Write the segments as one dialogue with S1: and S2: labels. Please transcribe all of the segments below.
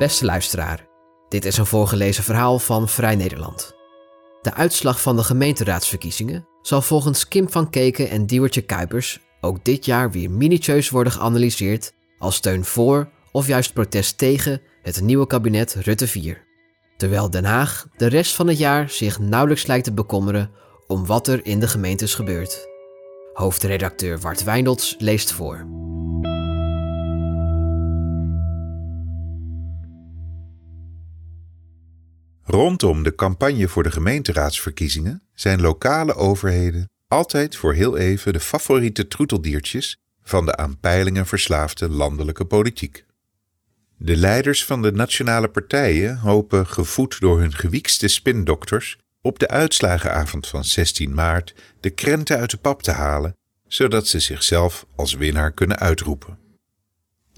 S1: Beste luisteraar, dit is een voorgelezen verhaal van Vrij Nederland. De uitslag van de gemeenteraadsverkiezingen zal volgens Kim van Keken en Diewertje Kuipers ook dit jaar weer minutieus worden geanalyseerd als steun voor of juist protest tegen het nieuwe kabinet Rutte 4. Terwijl Den Haag de rest van het jaar zich nauwelijks lijkt te bekommeren om wat er in de gemeentes gebeurt. Hoofdredacteur Wart Wijnolds leest voor.
S2: Rondom de campagne voor de gemeenteraadsverkiezingen zijn lokale overheden altijd voor heel even de favoriete troeteldiertjes van de aan peilingen verslaafde landelijke politiek. De leiders van de nationale partijen hopen, gevoed door hun gewiekste spindokters, op de uitslagenavond van 16 maart de krenten uit de pap te halen, zodat ze zichzelf als winnaar kunnen uitroepen.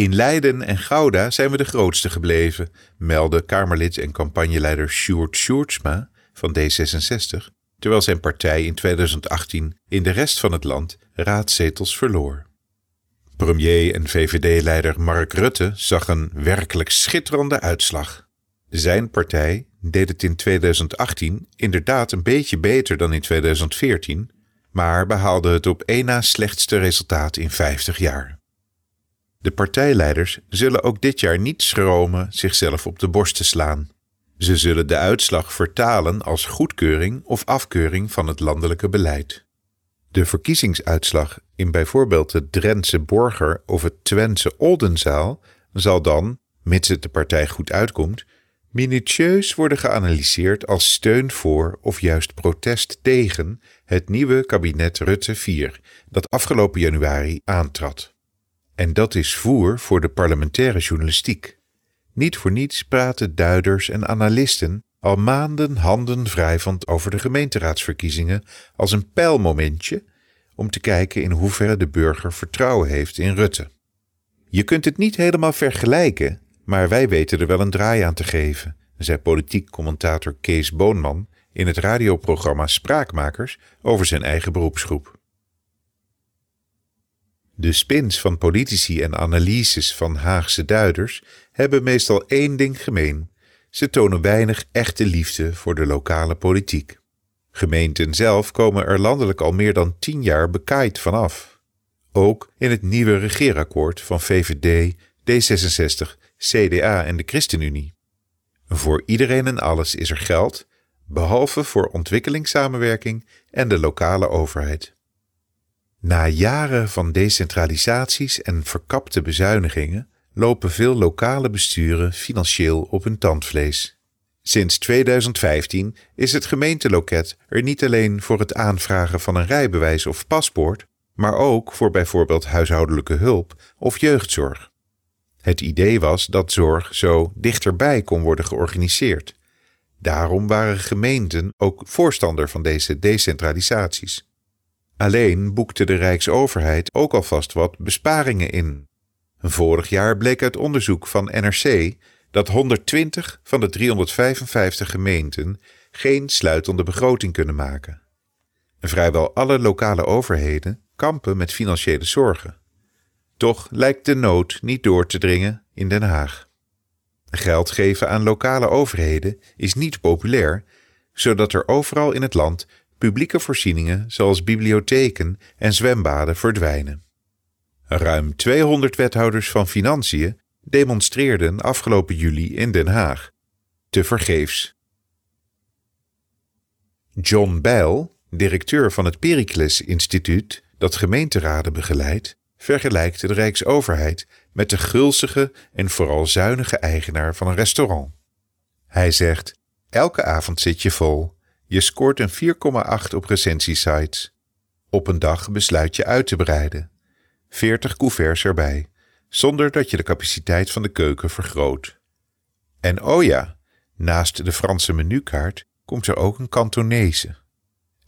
S2: In Leiden en Gouda zijn we de grootste gebleven, meldde Kamerlid en campagneleider Sjoerd Sjoerdsma van D66, terwijl zijn partij in 2018 in de rest van het land raadzetels verloor. Premier en VVD-leider Mark Rutte zag een werkelijk schitterende uitslag. Zijn partij deed het in 2018 inderdaad een beetje beter dan in 2014, maar behaalde het op één na slechtste resultaat in 50 jaar. De partijleiders zullen ook dit jaar niet schromen zichzelf op de borst te slaan. Ze zullen de uitslag vertalen als goedkeuring of afkeuring van het landelijke beleid. De verkiezingsuitslag in bijvoorbeeld het Drentse Borger of het Twentse Oldenzaal zal dan, mits het de partij goed uitkomt, minutieus worden geanalyseerd als steun voor of juist protest tegen het nieuwe kabinet Rutte 4 dat afgelopen januari aantrad. En dat is voer voor de parlementaire journalistiek. Niet voor niets praten duiders en analisten al maanden handen wrijvend over de gemeenteraadsverkiezingen als een pijlmomentje om te kijken in hoeverre de burger vertrouwen heeft in Rutte. Je kunt het niet helemaal vergelijken, maar wij weten er wel een draai aan te geven, zei politiek commentator Kees Boonman in het radioprogramma Spraakmakers over zijn eigen beroepsgroep. De spins van politici en analyses van Haagse duiders hebben meestal één ding gemeen: ze tonen weinig echte liefde voor de lokale politiek. Gemeenten zelf komen er landelijk al meer dan tien jaar bekaaid vanaf. Ook in het nieuwe regeerakkoord van VVD, D66, CDA en de ChristenUnie. Voor iedereen en alles is er geld, behalve voor ontwikkelingssamenwerking en de lokale overheid. Na jaren van decentralisaties en verkapte bezuinigingen lopen veel lokale besturen financieel op hun tandvlees. Sinds 2015 is het gemeenteloket er niet alleen voor het aanvragen van een rijbewijs of paspoort, maar ook voor bijvoorbeeld huishoudelijke hulp of jeugdzorg. Het idee was dat zorg zo dichterbij kon worden georganiseerd. Daarom waren gemeenten ook voorstander van deze decentralisaties. Alleen boekte de Rijksoverheid ook alvast wat besparingen in. Vorig jaar bleek uit onderzoek van NRC dat 120 van de 355 gemeenten geen sluitende begroting kunnen maken. vrijwel alle lokale overheden kampen met financiële zorgen. Toch lijkt de nood niet door te dringen in Den Haag. Geld geven aan lokale overheden is niet populair, zodat er overal in het land publieke voorzieningen zoals bibliotheken en zwembaden verdwijnen. Ruim 200 wethouders van Financiën demonstreerden afgelopen juli in Den Haag. Te vergeefs. John Bijl, directeur van het Pericles Instituut dat gemeenteraden begeleidt, vergelijkt de Rijksoverheid met de gulzige en vooral zuinige eigenaar van een restaurant. Hij zegt: Elke avond zit je vol. Je scoort een 4,8 op recensiesites. Op een dag besluit je uit te breiden. 40 couverts erbij zonder dat je de capaciteit van de keuken vergroot. En oh ja, naast de Franse menukaart komt er ook een Cantonese.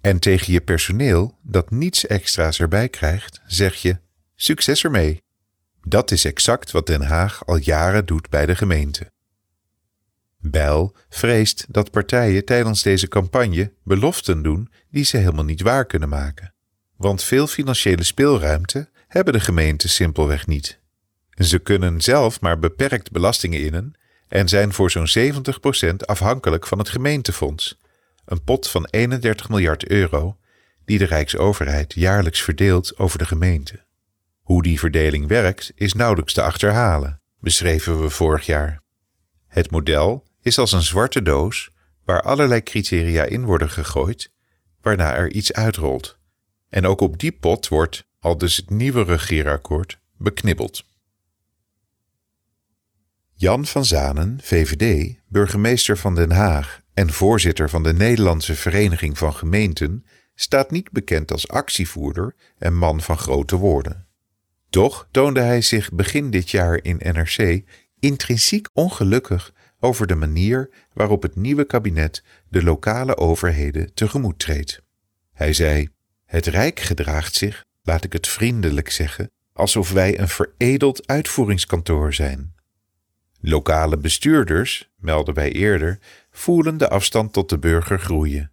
S2: En tegen je personeel dat niets extra's erbij krijgt, zeg je: succes ermee. Dat is exact wat Den Haag al jaren doet bij de gemeente. Bijl vreest dat partijen tijdens deze campagne beloften doen die ze helemaal niet waar kunnen maken. Want veel financiële speelruimte hebben de gemeenten simpelweg niet. Ze kunnen zelf maar beperkt belastingen innen en zijn voor zo'n 70% afhankelijk van het gemeentefonds, een pot van 31 miljard euro die de Rijksoverheid jaarlijks verdeelt over de gemeente. Hoe die verdeling werkt is nauwelijks te achterhalen, beschreven we vorig jaar. Het model is als een zwarte doos waar allerlei criteria in worden gegooid, waarna er iets uitrolt. En ook op die pot wordt, al dus het nieuwe regeerakkoord, beknibbeld. Jan van Zanen, VVD, burgemeester van Den Haag en voorzitter van de Nederlandse Vereniging van Gemeenten, staat niet bekend als actievoerder en man van grote woorden. Toch toonde hij zich begin dit jaar in NRC intrinsiek ongelukkig over de manier waarop het nieuwe kabinet de lokale overheden tegemoet treedt. Hij zei: Het Rijk gedraagt zich, laat ik het vriendelijk zeggen, alsof wij een veredeld uitvoeringskantoor zijn. Lokale bestuurders, melden wij eerder, voelen de afstand tot de burger groeien.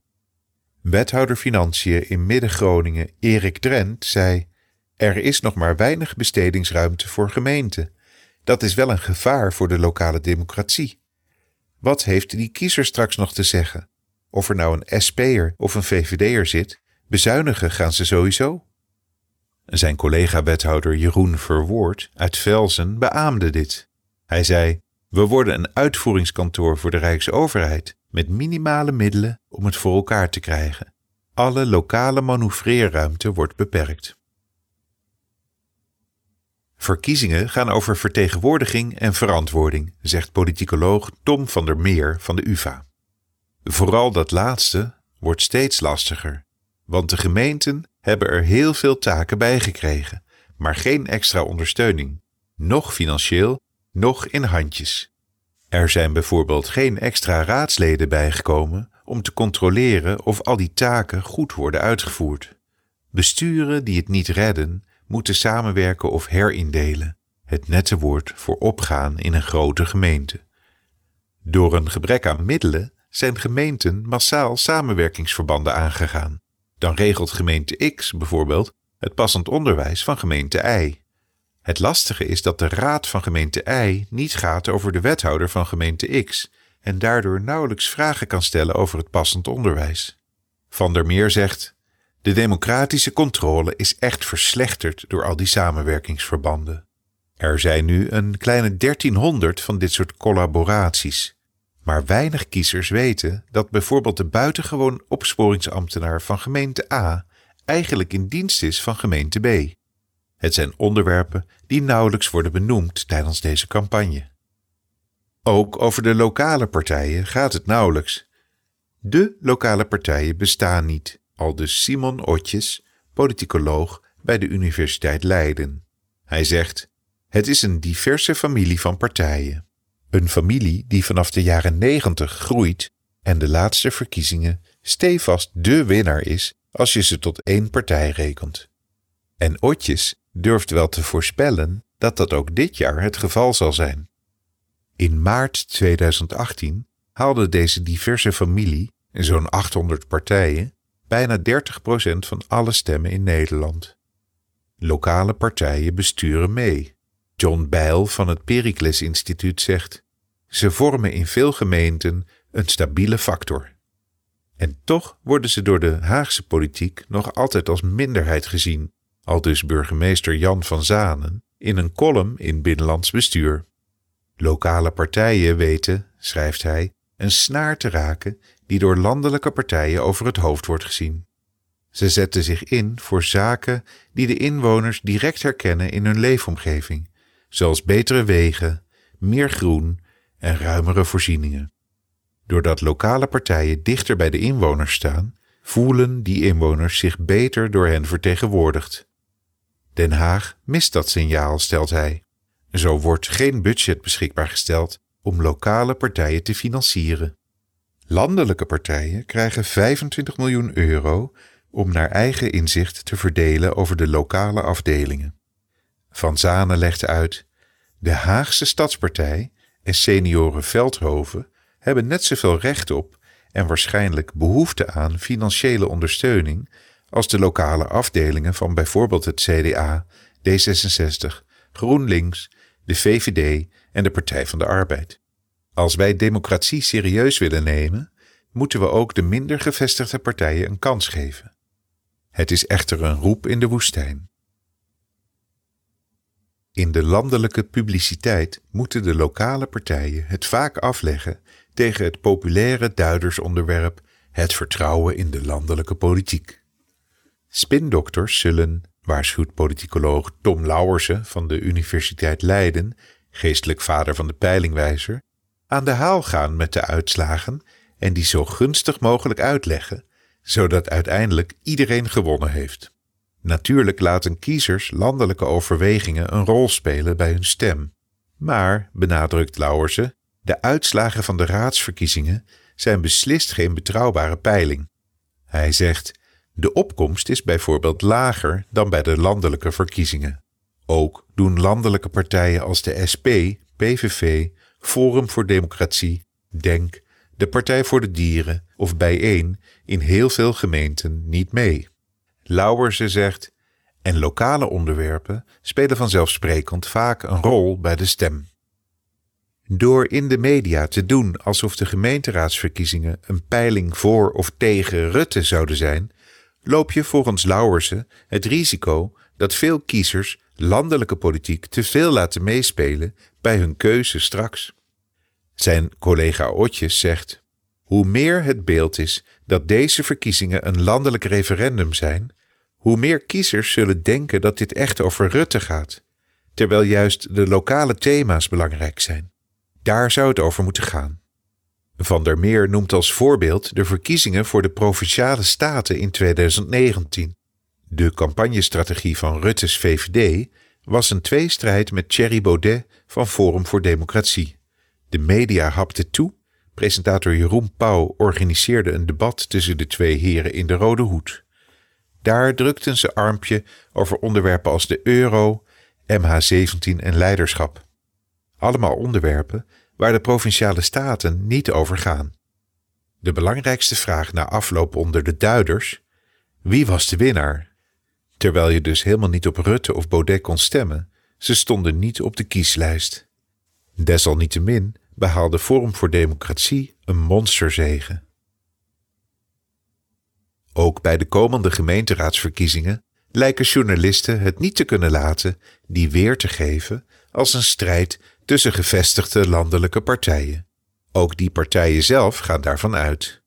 S2: Wethouder Financiën in Midden-Groningen Erik Drent zei: Er is nog maar weinig bestedingsruimte voor gemeenten. Dat is wel een gevaar voor de lokale democratie. Wat heeft die kiezer straks nog te zeggen? Of er nou een SP'er of een VVD'er zit, bezuinigen gaan ze sowieso. Zijn collega-wethouder Jeroen Verwoord uit Velzen beaamde dit. Hij zei: We worden een uitvoeringskantoor voor de Rijksoverheid met minimale middelen om het voor elkaar te krijgen. Alle lokale manoeuvreerruimte wordt beperkt. Verkiezingen gaan over vertegenwoordiging en verantwoording, zegt politicoloog Tom van der Meer van de UVA. Vooral dat laatste wordt steeds lastiger, want de gemeenten hebben er heel veel taken bij gekregen, maar geen extra ondersteuning, nog financieel, nog in handjes. Er zijn bijvoorbeeld geen extra raadsleden bijgekomen om te controleren of al die taken goed worden uitgevoerd. Besturen die het niet redden, moeten samenwerken of herindelen, het nette woord voor opgaan in een grote gemeente. Door een gebrek aan middelen zijn gemeenten massaal samenwerkingsverbanden aangegaan. Dan regelt gemeente X bijvoorbeeld het passend onderwijs van gemeente Y. Het lastige is dat de raad van gemeente Y niet gaat over de wethouder van gemeente X en daardoor nauwelijks vragen kan stellen over het passend onderwijs. Van der Meer zegt: De democratische controle is echt verslechterd door al die samenwerkingsverbanden. Er zijn nu een kleine 1300 van dit soort collaboraties. Maar weinig kiezers weten dat bijvoorbeeld de buitengewoon opsporingsambtenaar van gemeente A eigenlijk in dienst is van gemeente B. Het zijn onderwerpen die nauwelijks worden benoemd tijdens deze campagne. Ook over de lokale partijen gaat het nauwelijks. De lokale partijen bestaan niet, al dus Simon Otjes, politicoloog bij de Universiteit Leiden. Hij zegt: Het is een diverse familie van partijen. Een familie die vanaf de jaren negentig groeit en de laatste verkiezingen stevast de winnaar is als je ze tot één partij rekent. En Otjes durft wel te voorspellen dat dat ook dit jaar het geval zal zijn. In maart 2018 haalde deze diverse familie, zo'n 800 partijen, bijna 30% van alle stemmen in Nederland. Lokale partijen besturen mee. John Bijl van het Pericles Instituut zegt: ze vormen in veel gemeenten een stabiele factor. En toch worden ze door de Haagse politiek nog altijd als minderheid gezien, al dus burgemeester Jan van Zanen in een column in Binnenlands Bestuur. Lokale partijen weten, schrijft hij, een snaar te raken die door landelijke partijen over het hoofd wordt gezien. Ze zetten zich in voor zaken die de inwoners direct herkennen in hun leefomgeving, zoals betere wegen, meer groen en ruimere voorzieningen. Doordat lokale partijen dichter bij de inwoners staan, voelen die inwoners zich beter door hen vertegenwoordigd. Den Haag mist dat signaal, stelt hij. Zo wordt geen budget beschikbaar gesteld om lokale partijen te financieren. Landelijke partijen krijgen 25 miljoen euro om naar eigen inzicht te verdelen over de lokale afdelingen. Van Zanen legt uit: de Haagse Stadspartij en senioren Veldhoven hebben net zoveel recht op en waarschijnlijk behoefte aan financiële ondersteuning als de lokale afdelingen van bijvoorbeeld het CDA, D66, GroenLinks, de VVD en de Partij van de Arbeid. Als wij democratie serieus willen nemen, moeten we ook de minder gevestigde partijen een kans geven. Het is echter een roep in de woestijn. In de landelijke publiciteit moeten de lokale partijen het vaak afleggen tegen het populaire duidersonderwerp het vertrouwen in de landelijke politiek. Spindokters zullen, waarschuwt politicoloog Tom Lauwersen van de Universiteit Leiden, geestelijk vader van de peilingwijzer, aan de haal gaan met de uitslagen en die zo gunstig mogelijk uitleggen, zodat uiteindelijk iedereen gewonnen heeft. Natuurlijk laten kiezers landelijke overwegingen een rol spelen bij hun stem. Maar, benadrukt Lauwersen, de uitslagen van de raadsverkiezingen zijn beslist geen betrouwbare peiling. Hij zegt: de opkomst is bijvoorbeeld lager dan bij de landelijke verkiezingen. Ook doen landelijke partijen als de SP, PVV, Forum voor Democratie, DENK, de Partij voor de Dieren of Bijeen in heel veel gemeenten niet mee. Lauwerse zegt: en lokale onderwerpen spelen vanzelfsprekend vaak een rol bij de stem. Door in de media te doen alsof de gemeenteraadsverkiezingen een peiling voor of tegen Rutte zouden zijn, loop je volgens Lauwersen het risico dat veel kiezers landelijke politiek te veel laten meespelen bij hun keuze straks. Zijn collega Otjes zegt: Hoe meer het beeld is dat deze verkiezingen een landelijk referendum zijn, hoe meer kiezers zullen denken dat dit echt over Rutte gaat, terwijl juist de lokale thema's belangrijk zijn. Daar zou het over moeten gaan. Van der Meer noemt als voorbeeld de verkiezingen voor de provinciale staten in 2019. De campagnestrategie van Rutte's VVD was een tweestrijd met Thierry Baudet van Forum voor Democratie. De media hapte toe. Presentator Jeroen Pauw organiseerde een debat tussen de twee heren in de Rode Hoed. Daar drukten ze armpje over onderwerpen als de euro, MH17 en leiderschap. Allemaal onderwerpen waar de provinciale staten niet over gaan. De belangrijkste vraag na afloop onder de duiders: wie was de winnaar? Terwijl je dus helemaal niet op Rutte of Baudet kon stemmen, ze stonden niet op de kieslijst. Desalniettemin behaalde Forum voor Democratie een monsterzege. Ook bij de komende gemeenteraadsverkiezingen lijken journalisten het niet te kunnen laten die weer te geven als een strijd tussen gevestigde landelijke partijen. Ook die partijen zelf gaan daarvan uit.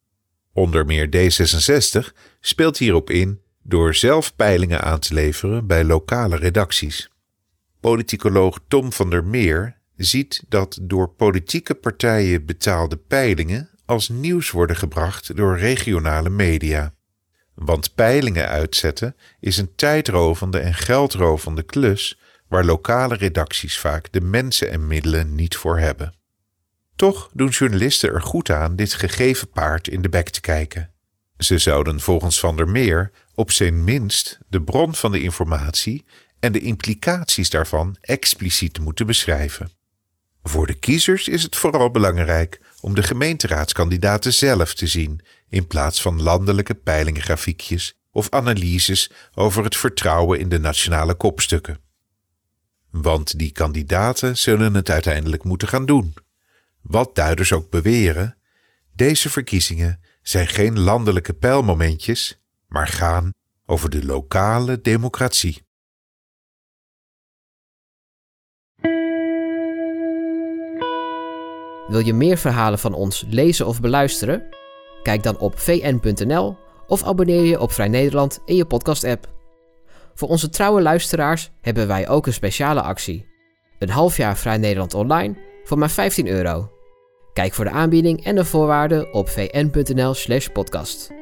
S2: Onder meer D66 speelt hierop in door zelf peilingen aan te leveren bij lokale redacties. Politicoloog Tom van der Meer ziet dat door politieke partijen betaalde peilingen als nieuws worden gebracht door regionale media. Want peilingen uitzetten is een tijdrovende en geldrovende klus waar lokale redacties vaak de mensen en middelen niet voor hebben. Toch doen journalisten er goed aan dit gegeven paard in de bek te kijken. Ze zouden volgens Van der Meer op zijn minst de bron van de informatie en de implicaties daarvan expliciet moeten beschrijven. Voor de kiezers is het vooral belangrijk om de gemeenteraadskandidaten zelf te zien in plaats van landelijke peilinggrafiekjes of analyses over het vertrouwen in de nationale kopstukken. Want die kandidaten zullen het uiteindelijk moeten gaan doen. Wat duiders ook beweren, deze verkiezingen zijn geen landelijke pijlmomentjes, maar gaan over de lokale democratie.
S1: Wil je meer verhalen van ons lezen of beluisteren? Kijk dan op vn.nl of abonneer je op Vrij Nederland in je podcast-app. Voor onze trouwe luisteraars hebben wij ook een speciale actie. Een half jaar Vrij Nederland online voor maar 15 euro. Kijk voor de aanbieding en de voorwaarden op vn.nl/podcast.